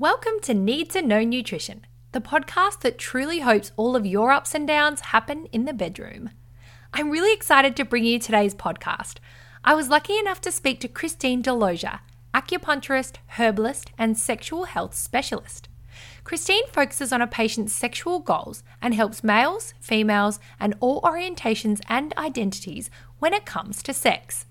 Welcome to Need to Know Nutrition, the podcast that truly hopes all of your ups and downs happen in the bedroom. I'm really excited to bring you today's podcast. I was lucky enough to speak to Christine DeLozier, acupuncturist, herbalist, and sexual health specialist. Christine focuses on a patient's sexual goals and helps males, females, and all orientations and identities when it comes to sex.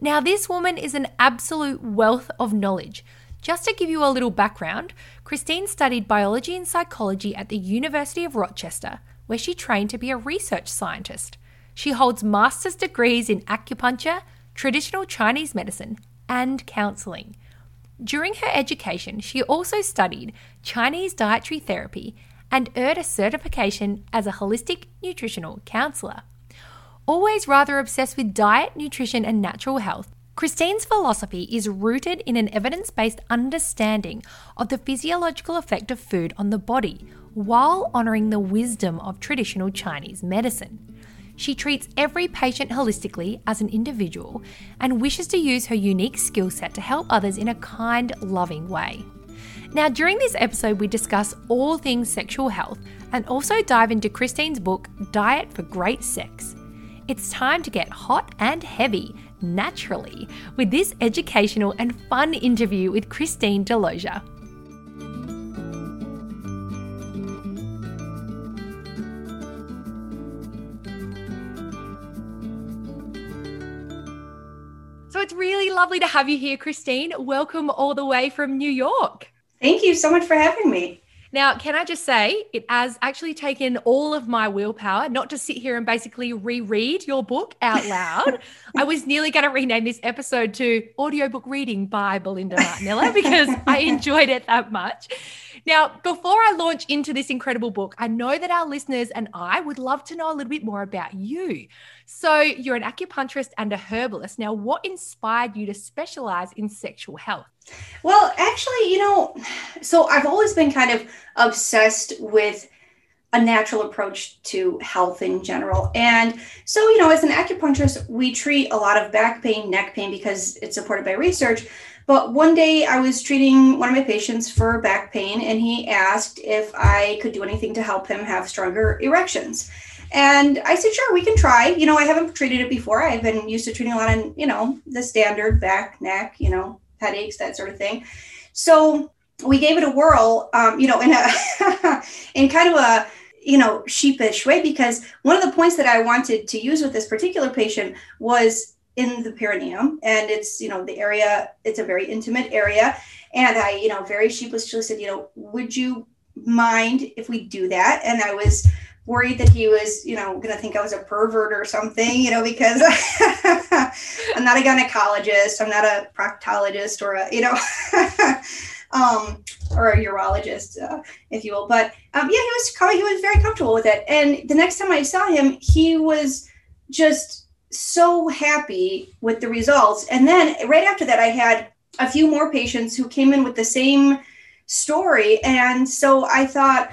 Now, this woman is an absolute wealth of knowledge. Just to give you a little background, Christine studied biology and psychology at the University of Rochester, where she trained to be a research scientist. She holds master's degrees in acupuncture, traditional Chinese medicine, and counseling. During her education, she also studied Chinese dietary therapy and earned a certification as a holistic nutritional counselor. Always rather obsessed with diet, nutrition, and natural health, Christine's philosophy is rooted in an evidence based understanding of the physiological effect of food on the body while honouring the wisdom of traditional Chinese medicine. She treats every patient holistically as an individual and wishes to use her unique skill set to help others in a kind, loving way. Now, during this episode, we discuss all things sexual health and also dive into Christine's book, Diet for Great Sex. It's time to get hot and heavy naturally with this educational and fun interview with Christine DeLozier. So it's really lovely to have you here, Christine. Welcome all the way from New York. Thank you so much for having me. Now, can I just say, it has actually taken all of my willpower not to sit here and basically reread your book out loud. I was nearly going to rename this episode to Audiobook Reading by Belinda Martinella because I enjoyed it that much. Now, before I launch into this incredible book, I know that our listeners and I would love to know a little bit more about you. So, you're an acupuncturist and a herbalist. Now, what inspired you to specialize in sexual health? Well, actually, you know, so I've always been kind of obsessed with a natural approach to health in general. And so, you know, as an acupuncturist, we treat a lot of back pain, neck pain because it's supported by research. But one day I was treating one of my patients for back pain, and he asked if I could do anything to help him have stronger erections. And I said, sure, we can try. You know, I haven't treated it before. I've been used to treating a lot of, you know, the standard back, neck, you know, headaches, that sort of thing. So we gave it a whirl, um, you know, in a in kind of a you know sheepish way because one of the points that I wanted to use with this particular patient was in the perineum and it's you know the area it's a very intimate area and i you know very sheepishly said you know would you mind if we do that and i was worried that he was you know going to think i was a pervert or something you know because i'm not a gynecologist i'm not a proctologist or a you know um, or a urologist, uh, if you will. But um, yeah, he was he was very comfortable with it. And the next time I saw him, he was just so happy with the results. And then right after that, I had a few more patients who came in with the same story. And so I thought,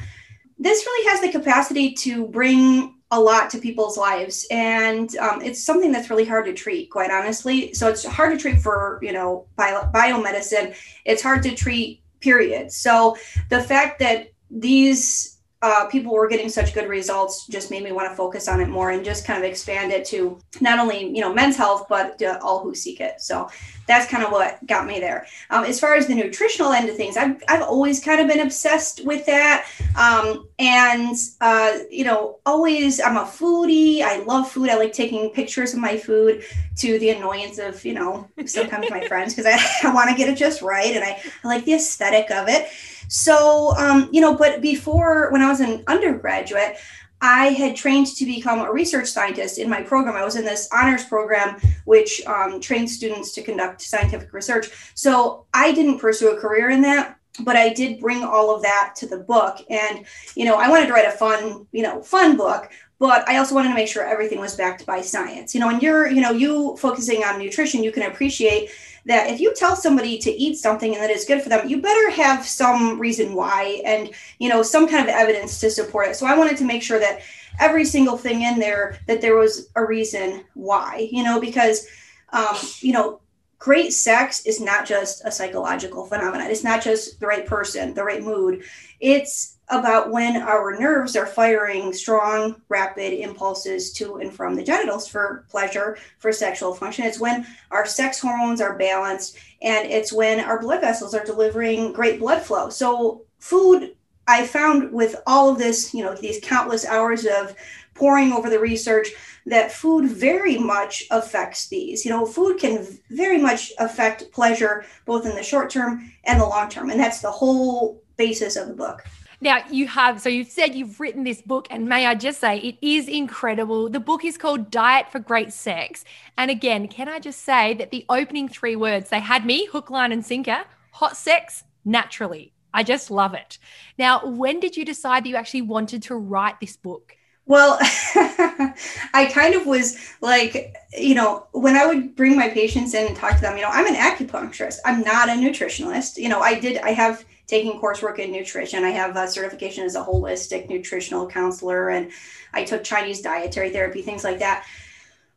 this really has the capacity to bring a lot to people's lives and um, it's something that's really hard to treat quite honestly so it's hard to treat for you know bio- biomedicine it's hard to treat period so the fact that these uh, people were getting such good results just made me want to focus on it more and just kind of expand it to not only you know men's health but all who seek it. So that's kind of what got me there. Um, as far as the nutritional end of things i've, I've always kind of been obsessed with that. Um, and uh, you know always i'm a foodie. I love food. I like taking pictures of my food to the annoyance of you know sometimes my friends because I, I want to get it just right and I, I like the aesthetic of it so, um, you know, but before when I was an undergraduate, I had trained to become a research scientist in my program. I was in this honors program, which um, trains students to conduct scientific research. So I didn't pursue a career in that, but I did bring all of that to the book. And, you know, I wanted to write a fun, you know, fun book, but I also wanted to make sure everything was backed by science. You know, and you're, you know, you focusing on nutrition, you can appreciate that if you tell somebody to eat something and that it's good for them, you better have some reason why and you know some kind of evidence to support it. So I wanted to make sure that every single thing in there that there was a reason why, you know, because um, you know great sex is not just a psychological phenomenon. It's not just the right person, the right mood. It's about when our nerves are firing strong, rapid impulses to and from the genitals for pleasure, for sexual function. It's when our sex hormones are balanced, and it's when our blood vessels are delivering great blood flow. So, food, I found with all of this, you know, these countless hours of poring over the research, that food very much affects these. You know, food can very much affect pleasure both in the short term and the long term. And that's the whole basis of the book. Now, you have, so you've said you've written this book, and may I just say, it is incredible. The book is called Diet for Great Sex. And again, can I just say that the opening three words, they had me hook, line, and sinker hot sex naturally. I just love it. Now, when did you decide that you actually wanted to write this book? Well, I kind of was like, you know, when I would bring my patients in and talk to them, you know, I'm an acupuncturist. I'm not a nutritionalist. You know, I did, I have taken coursework in nutrition. I have a certification as a holistic nutritional counselor, and I took Chinese dietary therapy, things like that.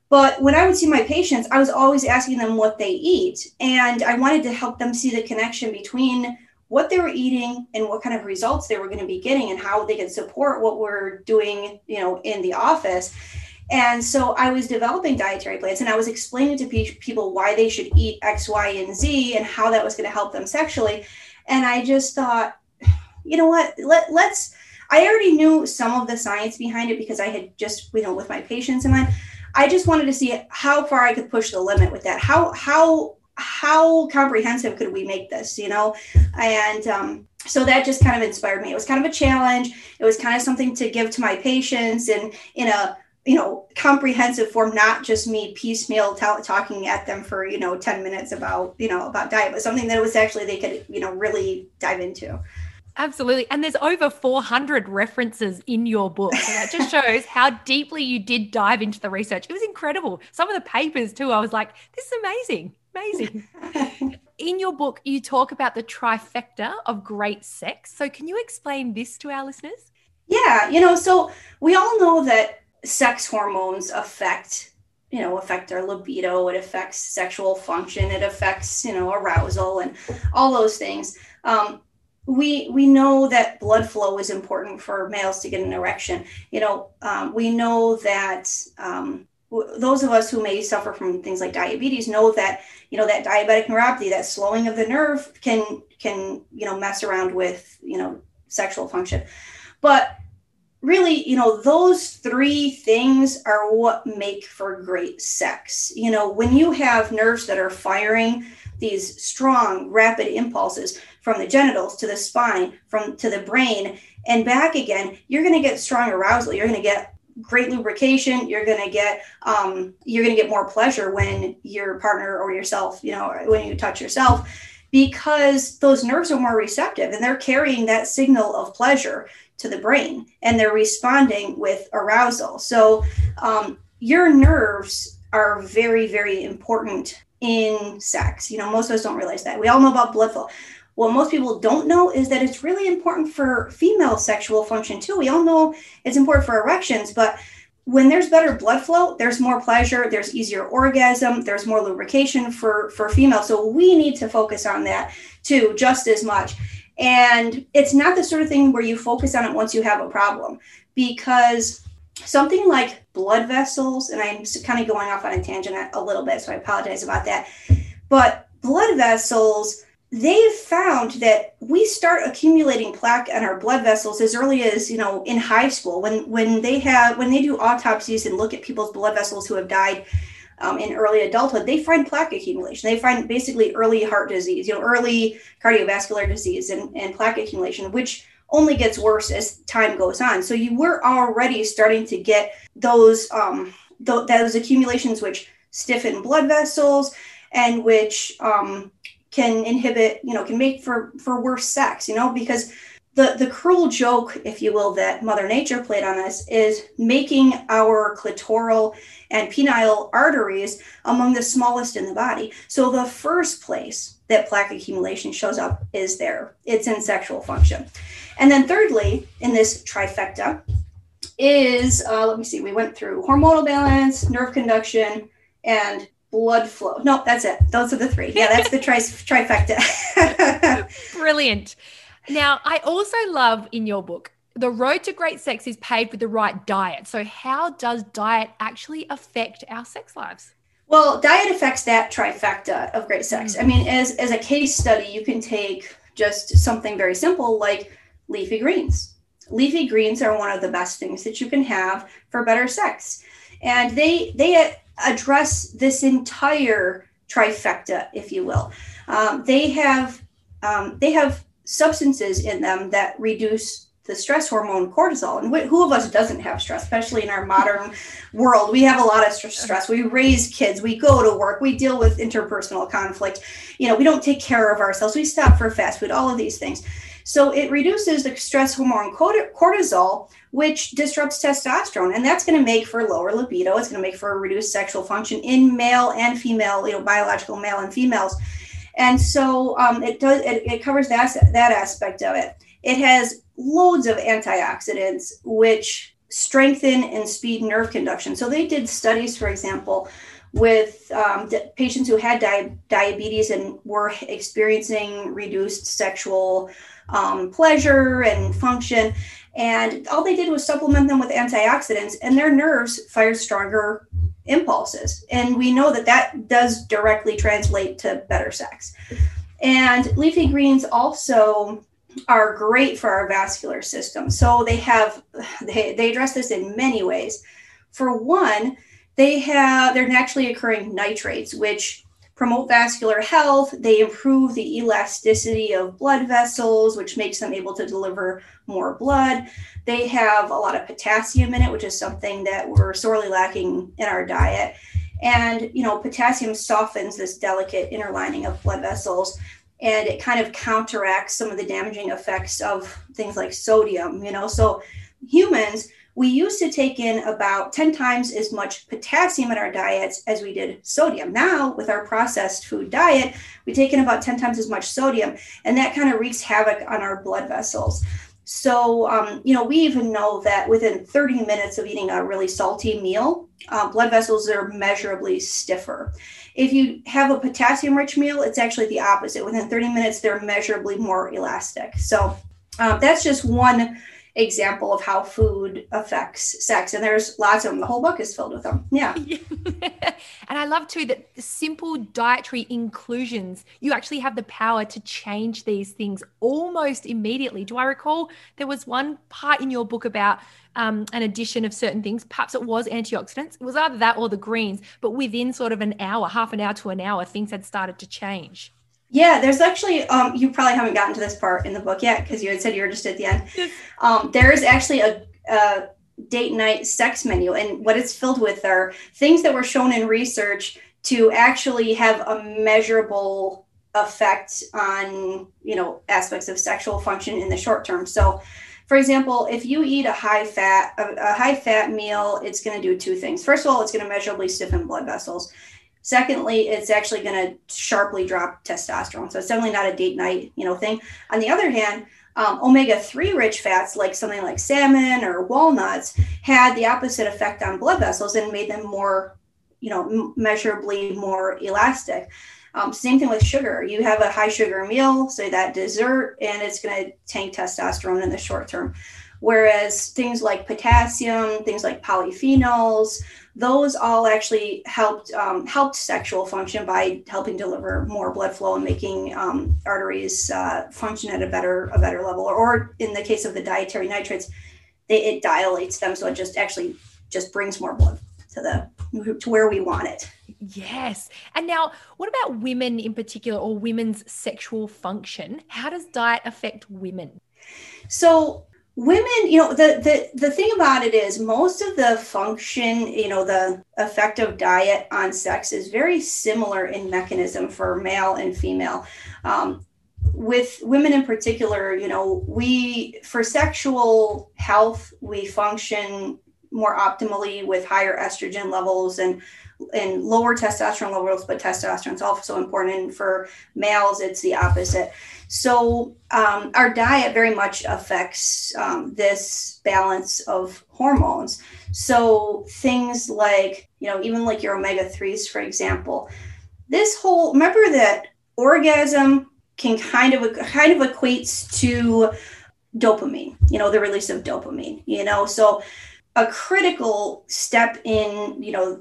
But when I would see my patients, I was always asking them what they eat. And I wanted to help them see the connection between what they were eating and what kind of results they were going to be getting and how they could support what we're doing, you know, in the office. And so I was developing dietary plans and I was explaining to people why they should eat X, Y, and Z and how that was going to help them sexually. And I just thought, you know what, let, let's, I already knew some of the science behind it because I had just, you know, with my patients in mind, I just wanted to see how far I could push the limit with that. How, how how comprehensive could we make this you know and um, so that just kind of inspired me it was kind of a challenge it was kind of something to give to my patients and in a you know comprehensive form not just me piecemeal t- talking at them for you know 10 minutes about you know about diet but something that was actually they could you know really dive into Absolutely. And there's over 400 references in your book. So that just shows how deeply you did dive into the research. It was incredible. Some of the papers, too, I was like, this is amazing. Amazing. In your book, you talk about the trifecta of great sex. So, can you explain this to our listeners? Yeah, you know, so we all know that sex hormones affect, you know, affect our libido, it affects sexual function, it affects, you know, arousal and all those things. Um, we we know that blood flow is important for males to get an erection. You know, um, we know that um, those of us who may suffer from things like diabetes know that you know that diabetic neuropathy that slowing of the nerve can can you know mess around with you know sexual function. But really you know those three things are what make for great sex. You know when you have nerves that are firing these strong rapid impulses from the genitals to the spine from to the brain and back again you're going to get strong arousal. You're going to get great lubrication you're going to get um, you're going to get more pleasure when your partner or yourself you know when you touch yourself because those nerves are more receptive and they're carrying that signal of pleasure to the brain and they're responding with arousal. So um, your nerves are very very important in sex. You know most of us don't realize that. We all know about blood flow what most people don't know is that it's really important for female sexual function too. We all know it's important for erections, but when there's better blood flow, there's more pleasure, there's easier orgasm, there's more lubrication for for females. So we need to focus on that too just as much. And it's not the sort of thing where you focus on it once you have a problem because something like blood vessels and I'm kind of going off on a tangent a little bit, so I apologize about that. But blood vessels they've found that we start accumulating plaque in our blood vessels as early as you know in high school when when they have when they do autopsies and look at people's blood vessels who have died um, in early adulthood they find plaque accumulation. They find basically early heart disease you know early cardiovascular disease and, and plaque accumulation which only gets worse as time goes on. So you were already starting to get those um, th- those accumulations which stiffen blood vessels and which um, can inhibit, you know, can make for for worse sex, you know, because the the cruel joke, if you will, that Mother Nature played on us is making our clitoral and penile arteries among the smallest in the body. So the first place that plaque accumulation shows up is there. It's in sexual function. And then thirdly, in this trifecta, is uh, let me see, we went through hormonal balance, nerve conduction, and blood flow. No, that's it. Those are the three. Yeah, that's the tri- trifecta. Brilliant. Now, I also love in your book, the road to great sex is paved with the right diet. So, how does diet actually affect our sex lives? Well, diet affects that trifecta of great sex. Mm. I mean, as, as a case study, you can take just something very simple like leafy greens. Leafy greens are one of the best things that you can have for better sex. And they they address this entire trifecta, if you will. Um, they have um, they have substances in them that reduce the stress hormone cortisol. And wh- who of us doesn't have stress, especially in our modern world? We have a lot of stress. We raise kids, we go to work, we deal with interpersonal conflict. You know, we don't take care of ourselves, we stop for fast food, all of these things. So it reduces the stress hormone cortisol, which disrupts testosterone, and that's going to make for lower libido. It's going to make for a reduced sexual function in male and female, you know, biological male and females. And so um, it does it, it covers that that aspect of it. It has loads of antioxidants, which strengthen and speed nerve conduction. So they did studies, for example, with um, patients who had di- diabetes and were experiencing reduced sexual um, pleasure and function. And all they did was supplement them with antioxidants, and their nerves fired stronger impulses. And we know that that does directly translate to better sex. And leafy greens also are great for our vascular system. So they have they, they address this in many ways. For one, they have they're naturally occurring nitrates, which promote vascular health. They improve the elasticity of blood vessels, which makes them able to deliver more blood. They have a lot of potassium in it, which is something that we're sorely lacking in our diet. And, you know, potassium softens this delicate inner lining of blood vessels and it kind of counteracts some of the damaging effects of things like sodium, you know. So humans, we used to take in about 10 times as much potassium in our diets as we did sodium. Now, with our processed food diet, we take in about 10 times as much sodium, and that kind of wreaks havoc on our blood vessels. So, um, you know, we even know that within 30 minutes of eating a really salty meal, uh, blood vessels are measurably stiffer. If you have a potassium rich meal, it's actually the opposite. Within 30 minutes, they're measurably more elastic. So, uh, that's just one example of how food affects sex. And there's lots of them. The whole book is filled with them. Yeah. and I love too that simple dietary inclusions, you actually have the power to change these things almost immediately. Do I recall there was one part in your book about um, an addition of certain things? Perhaps it was antioxidants. It was either that or the greens, but within sort of an hour, half an hour to an hour, things had started to change. Yeah, there's actually um, you probably haven't gotten to this part in the book yet because you had said you were just at the end. Um, there is actually a, a date night sex menu, and what it's filled with are things that were shown in research to actually have a measurable effect on you know aspects of sexual function in the short term. So, for example, if you eat a high fat a, a high fat meal, it's going to do two things. First of all, it's going to measurably stiffen blood vessels. Secondly, it's actually going to sharply drop testosterone. So it's definitely not a date night, you know, thing. On the other hand, um, omega-3 rich fats like something like salmon or walnuts had the opposite effect on blood vessels and made them more you know m- measurably more elastic um, same thing with sugar you have a high sugar meal say that dessert and it's going to tank testosterone in the short term whereas things like potassium things like polyphenols those all actually helped um, helped sexual function by helping deliver more blood flow and making um, arteries uh, function at a better a better level. Or, in the case of the dietary nitrates, they, it dilates them, so it just actually just brings more blood to the to where we want it. Yes. And now, what about women in particular, or women's sexual function? How does diet affect women? So women you know the, the the thing about it is most of the function you know the effect of diet on sex is very similar in mechanism for male and female. Um, with women in particular you know we for sexual health we function more optimally with higher estrogen levels and and lower testosterone levels, but testosterone is also important. And for males, it's the opposite. So um, our diet very much affects um, this balance of hormones. So things like, you know, even like your omega 3s, for example, this whole, remember that orgasm can kind of, kind of equates to dopamine, you know, the release of dopamine, you know, so a critical step in, you know,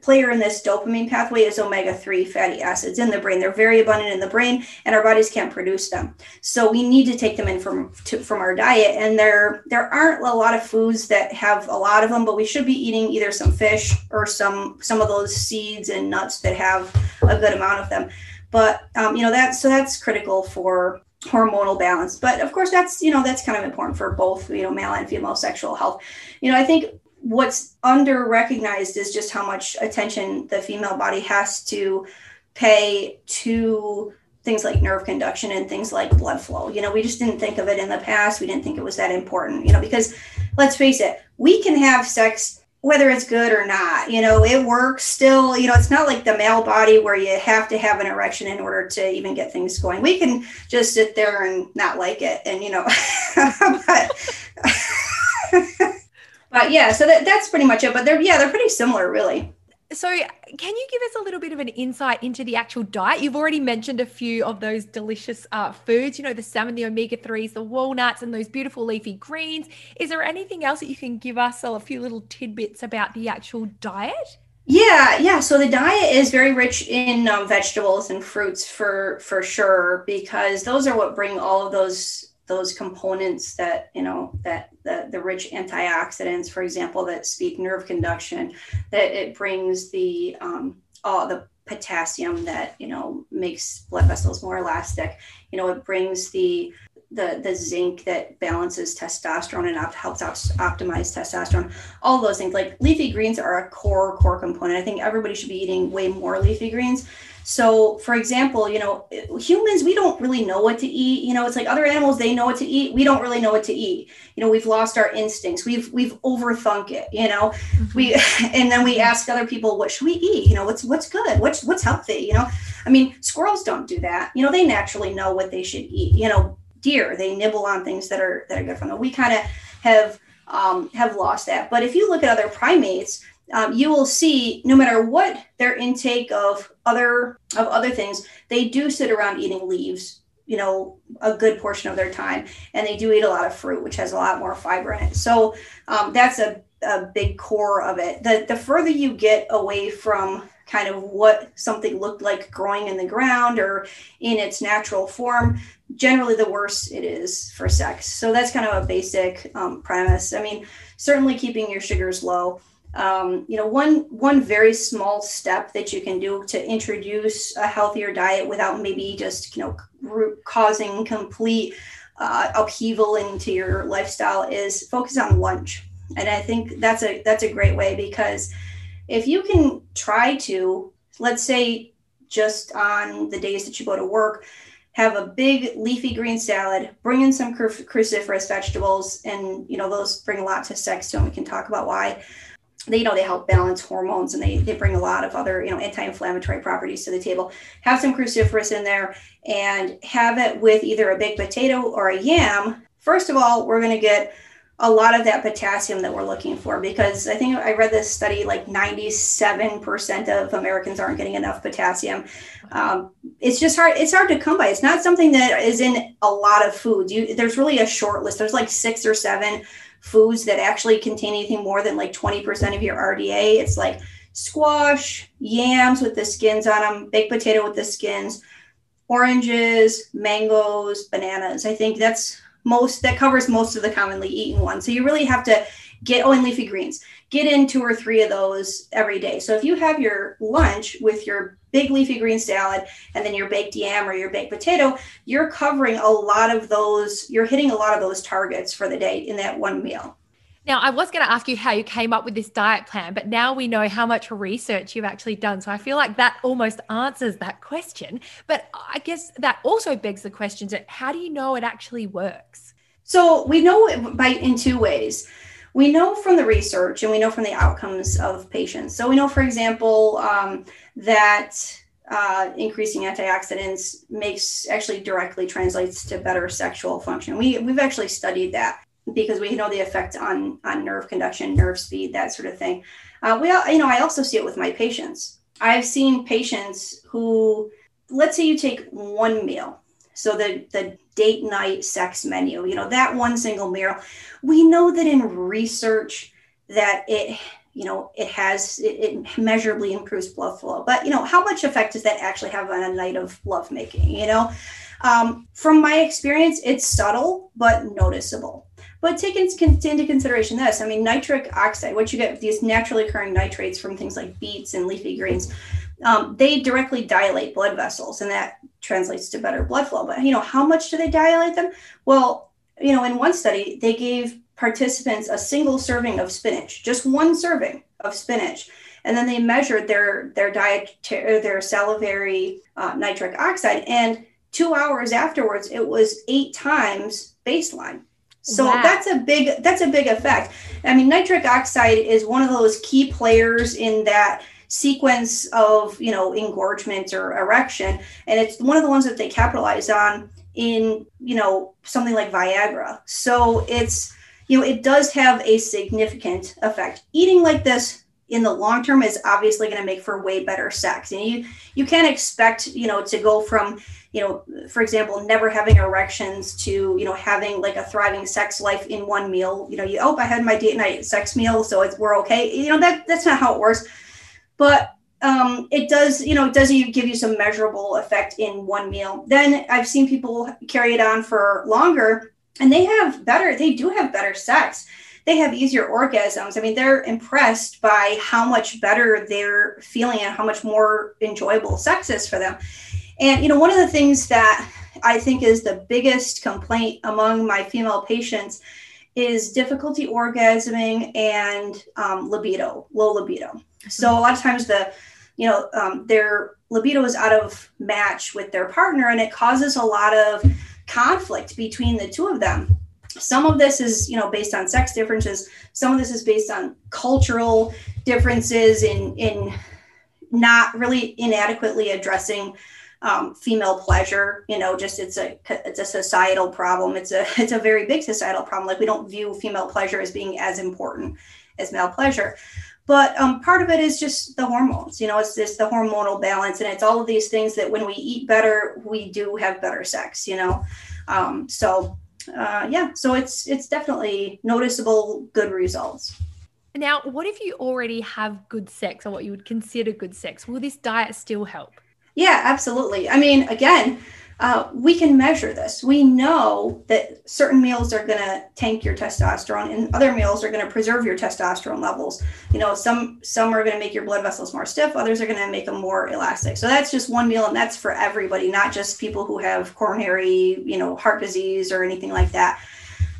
player in this dopamine pathway is omega 3 fatty acids in the brain. They're very abundant in the brain, and our bodies can't produce them. So we need to take them in from to, from our diet. And there there aren't a lot of foods that have a lot of them, but we should be eating either some fish or some some of those seeds and nuts that have a good amount of them. But um, you know that's so that's critical for hormonal balance. But of course that's you know that's kind of important for both you know male and female sexual health. You know i think what's under recognized is just how much attention the female body has to pay to things like nerve conduction and things like blood flow. You know we just didn't think of it in the past. We didn't think it was that important you know because let's face it we can have sex whether it's good or not you know it works still you know it's not like the male body where you have to have an erection in order to even get things going. We can just sit there and not like it and you know but but yeah so that, that's pretty much it but they're yeah they're pretty similar really so, can you give us a little bit of an insight into the actual diet? You've already mentioned a few of those delicious uh, foods, you know, the salmon, the omega 3s, the walnuts, and those beautiful leafy greens. Is there anything else that you can give us a few little tidbits about the actual diet? Yeah, yeah. So the diet is very rich in um, vegetables and fruits for for sure because those are what bring all of those those components that you know that the, the rich antioxidants for example that speak nerve conduction that it brings the um, all the potassium that you know makes blood vessels more elastic. You know it brings the the the zinc that balances testosterone and op- helps op- optimize testosterone. All those things like leafy greens are a core core component. I think everybody should be eating way more leafy greens so, for example, you know, humans, we don't really know what to eat. You know, it's like other animals, they know what to eat. We don't really know what to eat. You know, we've lost our instincts. We've we've overthunk it. You know, mm-hmm. we and then we ask other people, what should we eat? You know, what's what's good? What's what's healthy? You know, I mean, squirrels don't do that. You know, they naturally know what they should eat. You know, deer, they nibble on things that are that are good for them. We kind of have um, have lost that. But if you look at other primates, um, you will see no matter what their intake of other of other things, they do sit around eating leaves, you know, a good portion of their time, and they do eat a lot of fruit, which has a lot more fiber in it. So um, that's a, a big core of it. The the further you get away from kind of what something looked like growing in the ground or in its natural form, generally the worse it is for sex. So that's kind of a basic um, premise. I mean, certainly keeping your sugars low um, you know one one very small step that you can do to introduce a healthier diet without maybe just you know causing complete uh, upheaval into your lifestyle is focus on lunch. And i think that's a that's a great way because if you can try to let's say just on the days that you go to work have a big leafy green salad bring in some cruciferous vegetables and you know those bring a lot to sex so we can talk about why they you know they help balance hormones and they, they bring a lot of other you know anti-inflammatory properties to the table. Have some cruciferous in there and have it with either a baked potato or a yam. First of all we're going to get a lot of that potassium that we're looking for because i think i read this study like 97% of americans aren't getting enough potassium. Um, it's just hard it's hard to come by. It's not something that is in a lot of foods. You, there's really a short list. There's like six or seven foods that actually contain anything more than like 20% of your RDA. It's like squash, yams with the skins on them, baked potato with the skins, oranges, mangoes, bananas. I think that's most that covers most of the commonly eaten ones. So you really have to get oh and leafy greens get in two or three of those every day so if you have your lunch with your big leafy green salad and then your baked yam or your baked potato you're covering a lot of those you're hitting a lot of those targets for the day in that one meal now, I was going to ask you how you came up with this diet plan, but now we know how much research you've actually done. So I feel like that almost answers that question. But I guess that also begs the question: how do you know it actually works? So we know it by in two ways we know from the research and we know from the outcomes of patients. So we know, for example, um, that uh, increasing antioxidants makes actually directly translates to better sexual function. We, we've actually studied that because we know the effect on, on nerve conduction, nerve speed, that sort of thing. Uh, we, you know, I also see it with my patients. I've seen patients who, let's say you take one meal, so the, the date night sex menu, you know, that one single meal, we know that in research that it you know it has it, it, measurably improves blood flow. But you know how much effect does that actually have on a night of lovemaking you know? Um, from my experience it's subtle but noticeable. But take into consideration this. I mean nitric oxide what you get these naturally occurring nitrates from things like beets and leafy greens um, they directly dilate blood vessels and that translates to better blood flow but you know how much do they dilate them well you know in one study they gave participants a single serving of spinach, just one serving of spinach. And then they measured their their diet, their salivary uh, nitric oxide, and two hours afterwards, it was eight times baseline. So wow. that's a big that's a big effect. I mean, nitric oxide is one of those key players in that sequence of you know engorgement or erection, and it's one of the ones that they capitalize on in you know something like Viagra. So it's you know, it does have a significant effect. Eating like this in the long term is obviously going to make for way better sex. And you you can't expect, you know, to go from, you know, for example, never having erections to, you know, having like a thriving sex life in one meal. You know, you oh, I had my date night sex meal, so it's we're okay. You know, that that's not how it works. But um, it does, you know, it does give you some measurable effect in one meal. Then I've seen people carry it on for longer and they have better they do have better sex. They have easier orgasms. I mean they're impressed by how much better they're feeling and how much more enjoyable sex is for them. And you know one of the things that i think is the biggest complaint among my female patients is difficulty orgasming and um, libido low libido so a lot of times the you know um, their libido is out of match with their partner and it causes a lot of conflict between the two of them. Some of this is you know based on sex differences. Some of this is based on cultural differences in in not really inadequately addressing um, female pleasure you know just it's a it's a societal problem. It's a it's a very big societal problem. Like we don't view female pleasure as being as important as male pleasure. But um, part of it is just the hormones you know it's just the hormonal balance and it's all of these things that when we eat better we do have better sex you know? Um, so uh, yeah so it's it's definitely noticeable good results. Now what if you already have good sex or what you would consider good sex? Will this diet still help yeah absolutely i mean again uh, we can measure this. We know that certain meals are going to tank your testosterone, and other meals are going to preserve your testosterone levels. You know, some some are going to make your blood vessels more stiff. Others are going to make them more elastic. So that's just one meal, and that's for everybody, not just people who have coronary, you know, heart disease or anything like that.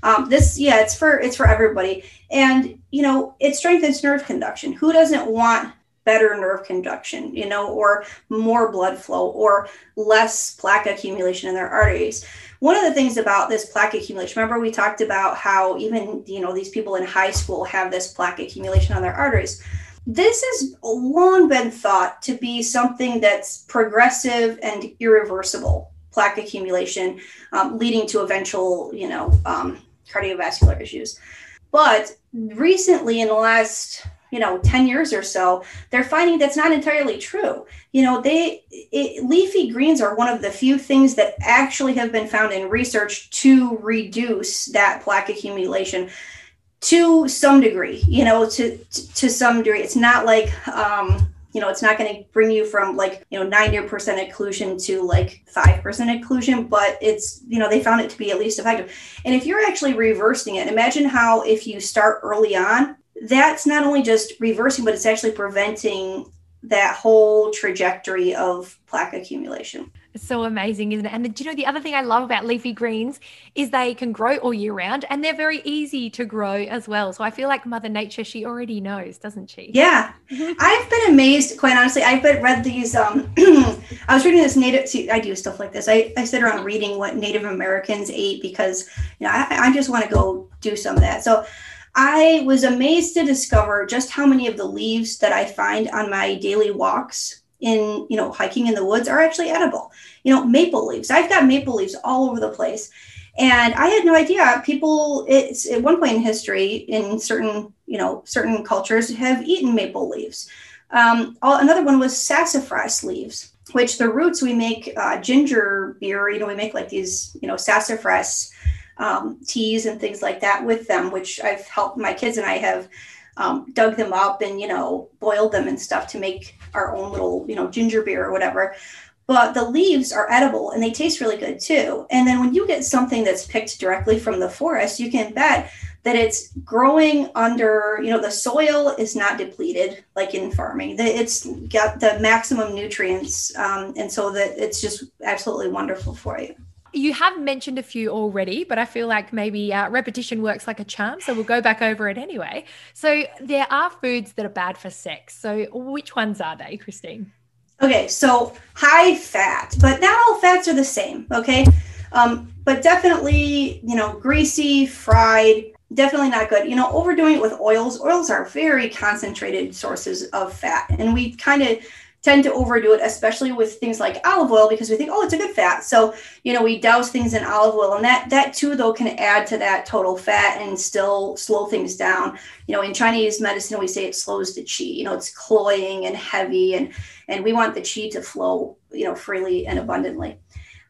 Um, this, yeah, it's for it's for everybody, and you know, it strengthens nerve conduction. Who doesn't want better nerve conduction, you know, or more blood flow or less plaque accumulation in their arteries. One of the things about this plaque accumulation, remember we talked about how even, you know, these people in high school have this plaque accumulation on their arteries. This has long been thought to be something that's progressive and irreversible plaque accumulation, um, leading to eventual, you know, um, cardiovascular issues. But recently, in the last you know 10 years or so they're finding that's not entirely true. You know they it, leafy greens are one of the few things that actually have been found in research to reduce that plaque accumulation to some degree you know to to, some degree. It's not like um you know it's not going to bring you from like you know 90% occlusion to like 5% occlusion but it's you know they found it to be at least effective. And if you're actually reversing it imagine how if you start early on that's not only just reversing, but it's actually preventing that whole trajectory of plaque accumulation. It's so amazing, isn't it? And do you know the other thing I love about leafy greens is they can grow all year round and they're very easy to grow as well. So I feel like Mother Nature, she already knows, doesn't she? Yeah. I've been amazed, quite honestly. I've been, read these. Um, I was reading this native, see, I do stuff like this. I, I sit around reading what Native Americans ate because, you know, I, I just want to go do some of that. So I was amazed to discover just how many of the leaves that I find on my daily walks in, you know, hiking in the woods are actually edible. You know, maple leaves. I've got maple leaves all over the place. And I had no idea people it's at one point in history in certain, you know, certain cultures have eaten maple leaves. Um, another one was sassafras leaves, which the roots we make uh, ginger beer, you know, we make like these, you know, sassafras um, teas and things like that with them, which I've helped my kids and I have um, dug them up and, you know, boiled them and stuff to make our own little, you know, ginger beer or whatever. But the leaves are edible and they taste really good too. And then when you get something that's picked directly from the forest, you can bet that it's growing under, you know, the soil is not depleted like in farming. That it's got the maximum nutrients. Um, and so that it's just absolutely wonderful for you. You have mentioned a few already, but I feel like maybe uh, repetition works like a charm. So we'll go back over it anyway. So there are foods that are bad for sex. So which ones are they, Christine? Okay, so high fat, but not all fats are the same. Okay. Um, but definitely, you know, greasy, fried, definitely not good. You know, overdoing it with oils. Oils are very concentrated sources of fat, and we kind of tend to overdo it, especially with things like olive oil, because we think, oh, it's a good fat. So, you know, we douse things in olive oil, and that that too, though, can add to that total fat and still slow things down. You know, in Chinese medicine, we say it slows the qi. You know, it's cloying and heavy, and and we want the qi to flow, you know, freely and abundantly.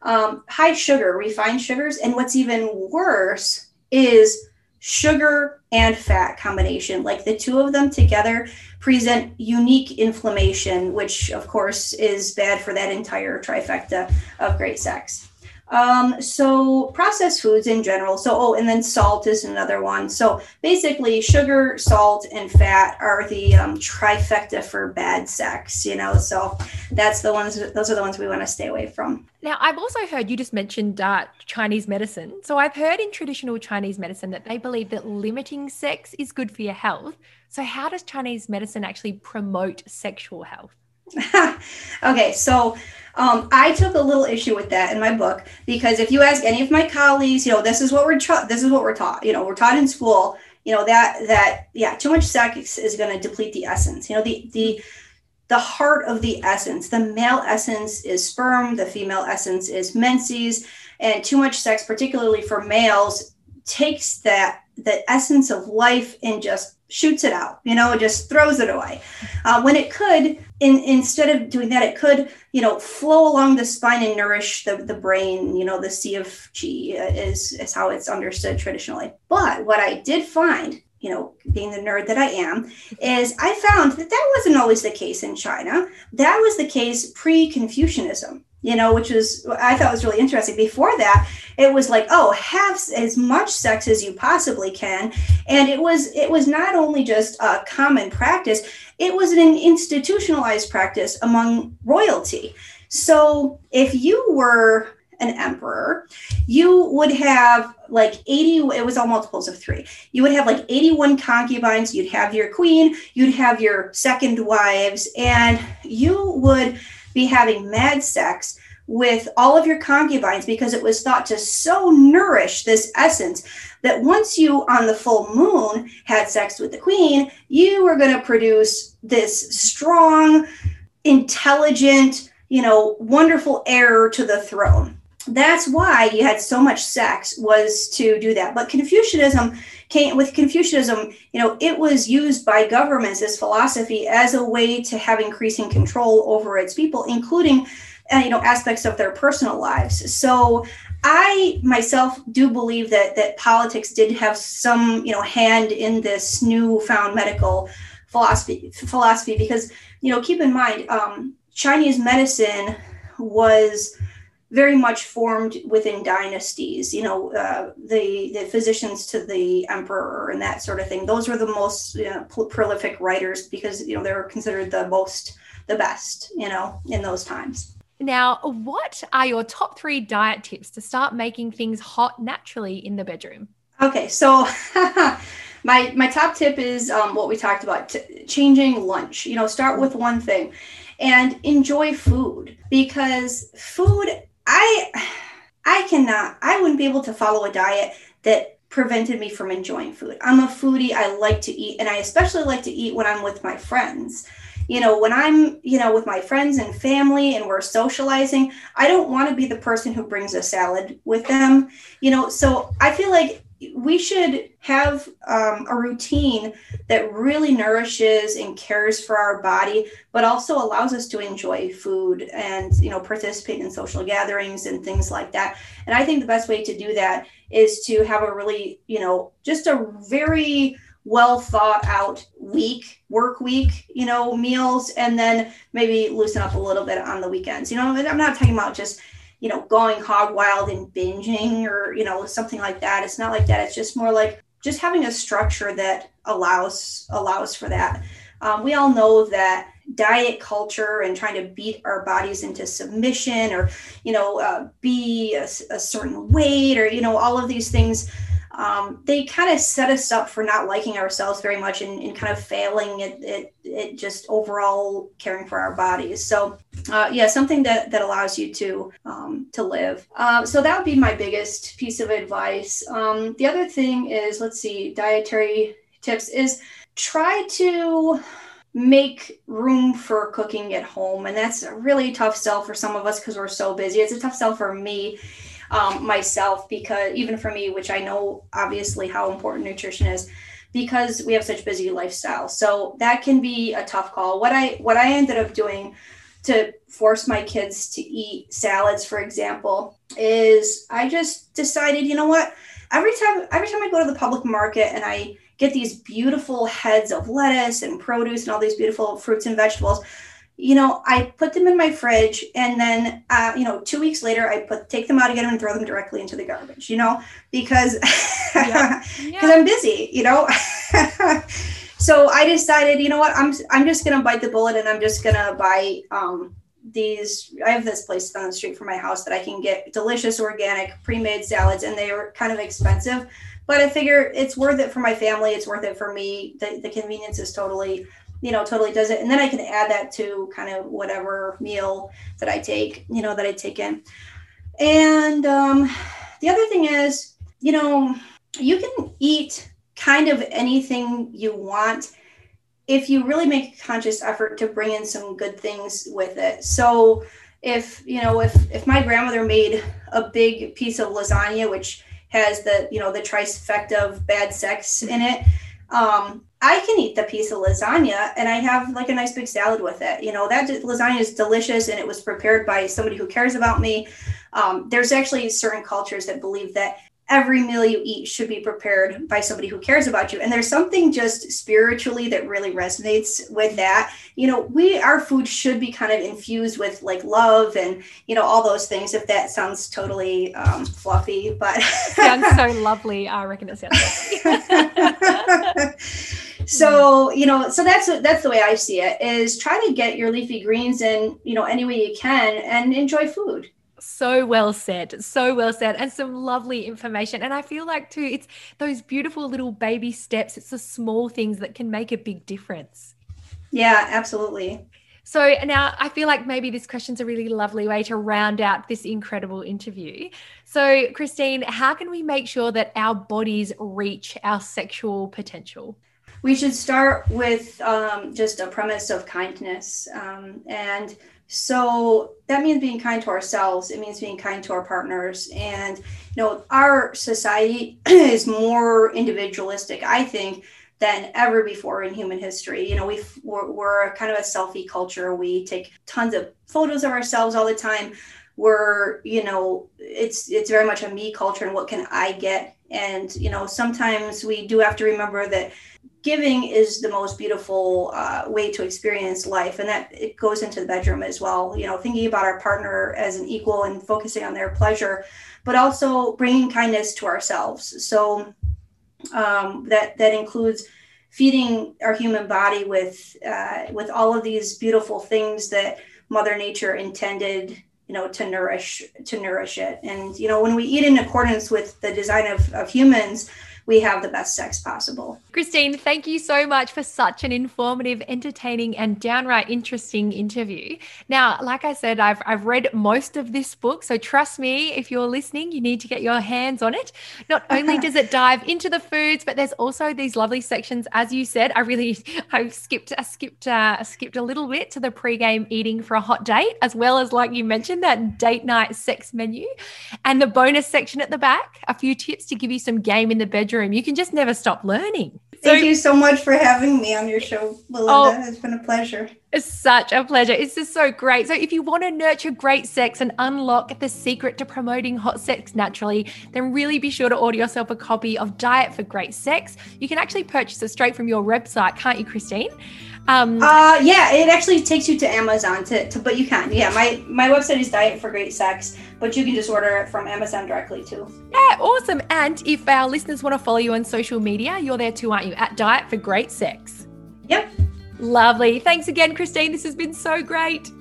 Um, high sugar, refined sugars, and what's even worse is sugar and fat combination. Like the two of them together present unique inflammation, which of course is bad for that entire trifecta of great sex. Um, so processed foods in general. So oh, and then salt is another one. So basically, sugar, salt, and fat are the um, trifecta for bad sex. You know, so that's the ones. Those are the ones we want to stay away from. Now, I've also heard you just mentioned uh, Chinese medicine. So I've heard in traditional Chinese medicine that they believe that limiting sex is good for your health. So how does Chinese medicine actually promote sexual health? okay, so um, I took a little issue with that in my book because if you ask any of my colleagues, you know, this is what we're taught. This is what we're taught. You know, we're taught in school. You know that that yeah, too much sex is going to deplete the essence. You know, the the the heart of the essence. The male essence is sperm. The female essence is menses. And too much sex, particularly for males, takes that the essence of life and just shoots it out you know it just throws it away uh, when it could in, instead of doing that it could you know flow along the spine and nourish the, the brain you know the sea of chi is, is how it's understood traditionally. But what i did find you know being the nerd that i am is i found that that wasn't always the case in china. That was the case pre-confucianism you know, which was I thought was really interesting. Before that, it was like, oh, have as much sex as you possibly can, and it was it was not only just a common practice; it was an institutionalized practice among royalty. So, if you were an emperor, you would have like 80, it was all multiples of three. You would have like 81 concubines, you'd have your queen, you'd have your second wives, and you would be having mad sex with all of your concubines because it was thought to so nourish this essence that once you on the full moon had sex with the queen, you were going to produce this strong, intelligent, you know, wonderful heir to the throne. That's why you had so much sex was to do that. But Confucianism came with Confucianism, you know, it was used by governments as philosophy as a way to have increasing control over its people, including, uh, you know, aspects of their personal lives. So I myself do believe that that politics did have some, you know, hand in this newfound medical philosophy philosophy because, you know, keep in mind, um, Chinese medicine was very much formed within dynasties. You know, uh, the the physicians to the emperor and that sort of thing. Those were the most you know, prolific writers because you know they were considered the most the best. You know, in those times. Now, what are your top three diet tips to start making things hot naturally in the bedroom? Okay, so my my top tip is um, what we talked about: t- changing lunch. You know, start with one thing, and enjoy food because food I I cannot I wouldn't be able to follow a diet that prevented me from enjoying food. I'm a foodie. I like to eat, and I especially like to eat when I'm with my friends. You know, when I'm, you know, with my friends and family and we're socializing, I don't want to be the person who brings a salad with them. You know, so I feel like we should have um, a routine that really nourishes and cares for our body but also allows us to enjoy food and you know participate in social gatherings and things like that and i think the best way to do that is to have a really you know just a very well thought out week work week you know meals and then maybe loosen up a little bit on the weekends you know i'm not talking about just you know, going hog wild and binging or, you know, something like that. It's not like that. It's just more like just having a structure that allows allows for that. Um, we all know that diet culture and trying to beat our bodies into submission or you know uh, be a, a, certain weight or you know all of these things um, they kind of set us up for not liking ourselves very much and, and kind of failing at, just overall caring for our bodies. So, uh, yeah, something that, that allows you to um, to live. Uh, so that would be my biggest piece of advice. Um, the other thing is, let's see, dietary tips is try to make room for cooking at home and that's a really tough sell for some of us because we're so busy it's a tough sell for me um, myself because even for me, which I know obviously how important nutrition is, because we have such busy lifestyle. So that can be a tough call. What I what I ended up doing to force my kids to eat salads, for example, is I just decided, you know what? Every time every time I go to the public market and I get these beautiful heads of lettuce and produce and all these beautiful fruits and vegetables, you know, I put them in my fridge and then, uh, you know, two weeks later, I put take them out again and throw them directly into the garbage, you know, because because yeah. yeah. I'm busy, you know. so I decided, you know what, I'm I'm just gonna bite the bullet and I'm just gonna buy um, these. I have this place down the street from my house that I can get delicious organic pre-made salads, and they were kind of expensive, but I figure it's worth it for my family. It's worth it for me. The the convenience is totally you know totally does it. And then i can add that to kind of whatever meal that i take you know that i take in. And um, the other thing is you know you can eat kind of anything you want if you really make a conscious effort to bring in some good things with it. So if you know if if my grandmother made a big piece of lasagna which has the you know the trifecta of bad sex in it um, I can eat the piece of lasagna and I have like a nice big salad with it. You know, that lasagna is delicious and it was prepared by somebody who cares about me. Um, there's actually certain cultures that believe that every meal you eat should be prepared by somebody who cares about you. And there's something just spiritually that really resonates with that. You know we our food should be kind of infused with like love and you know all those things if that sounds totally um, fluffy but sounds so lovely. I reckon it sounds so you know so that's that's the way i see it is try to get your leafy greens in you know any way you can and enjoy food so well said. So well said. And some lovely information. And I feel like, too, it's those beautiful little baby steps. It's the small things that can make a big difference. Yeah, absolutely. So now I feel like maybe this question's a really lovely way to round out this incredible interview. So, Christine, how can we make sure that our bodies reach our sexual potential? We should start with um, just a premise of kindness um, and so that means being kind to ourselves. It means being kind to our partners. And, you know, our society is more individualistic, I think, than ever before in human history. You know, we we're, we're kind of a selfie culture. We take tons of photos of ourselves all the time. We're, you know, it's it's very much a me culture and what can I get? And, you know, sometimes we do have to remember that giving is the most beautiful uh, way to experience life and that it goes into the bedroom as well. You know thinking about our partner as an equal and focusing on their pleasure but also bringing kindness to ourselves. So um, that that includes feeding our human body with uh, with all of these beautiful things that mother nature intended you know to nourish to nourish it. And you know when we eat in accordance with the design of, of humans we have the best sex possible. Christine, thank you so much for such an informative, entertaining, and downright interesting interview. Now, like I said, I've, I've read most of this book. So trust me, if you're listening, you need to get your hands on it. Not only does it dive into the foods, but there's also these lovely sections. As you said, I really, I skipped, I skipped, uh, skipped a little bit to the pre-game eating for a hot date, as well as, like you mentioned, that date night sex menu and the bonus section at the back, a few tips to give you some game in the bedroom. You can just never stop learning. Thank so, you so much for having me on your show, Belinda. Oh, it's been a pleasure. It's such a pleasure. It's just so great. So, if you want to nurture great sex and unlock the secret to promoting hot sex naturally, then really be sure to order yourself a copy of Diet for Great Sex. You can actually purchase it straight from your website, can't you, Christine? Um, uh, yeah, it actually takes you to Amazon to, to, but you can. Yeah, my my website is Diet for Great Sex, but you can just order it from Amazon directly too. Yeah, awesome. And if our listeners want to follow you on social media, you're there too, aren't you? At Diet for Great Sex. Yep. Lovely. Thanks again, Christine. This has been so great.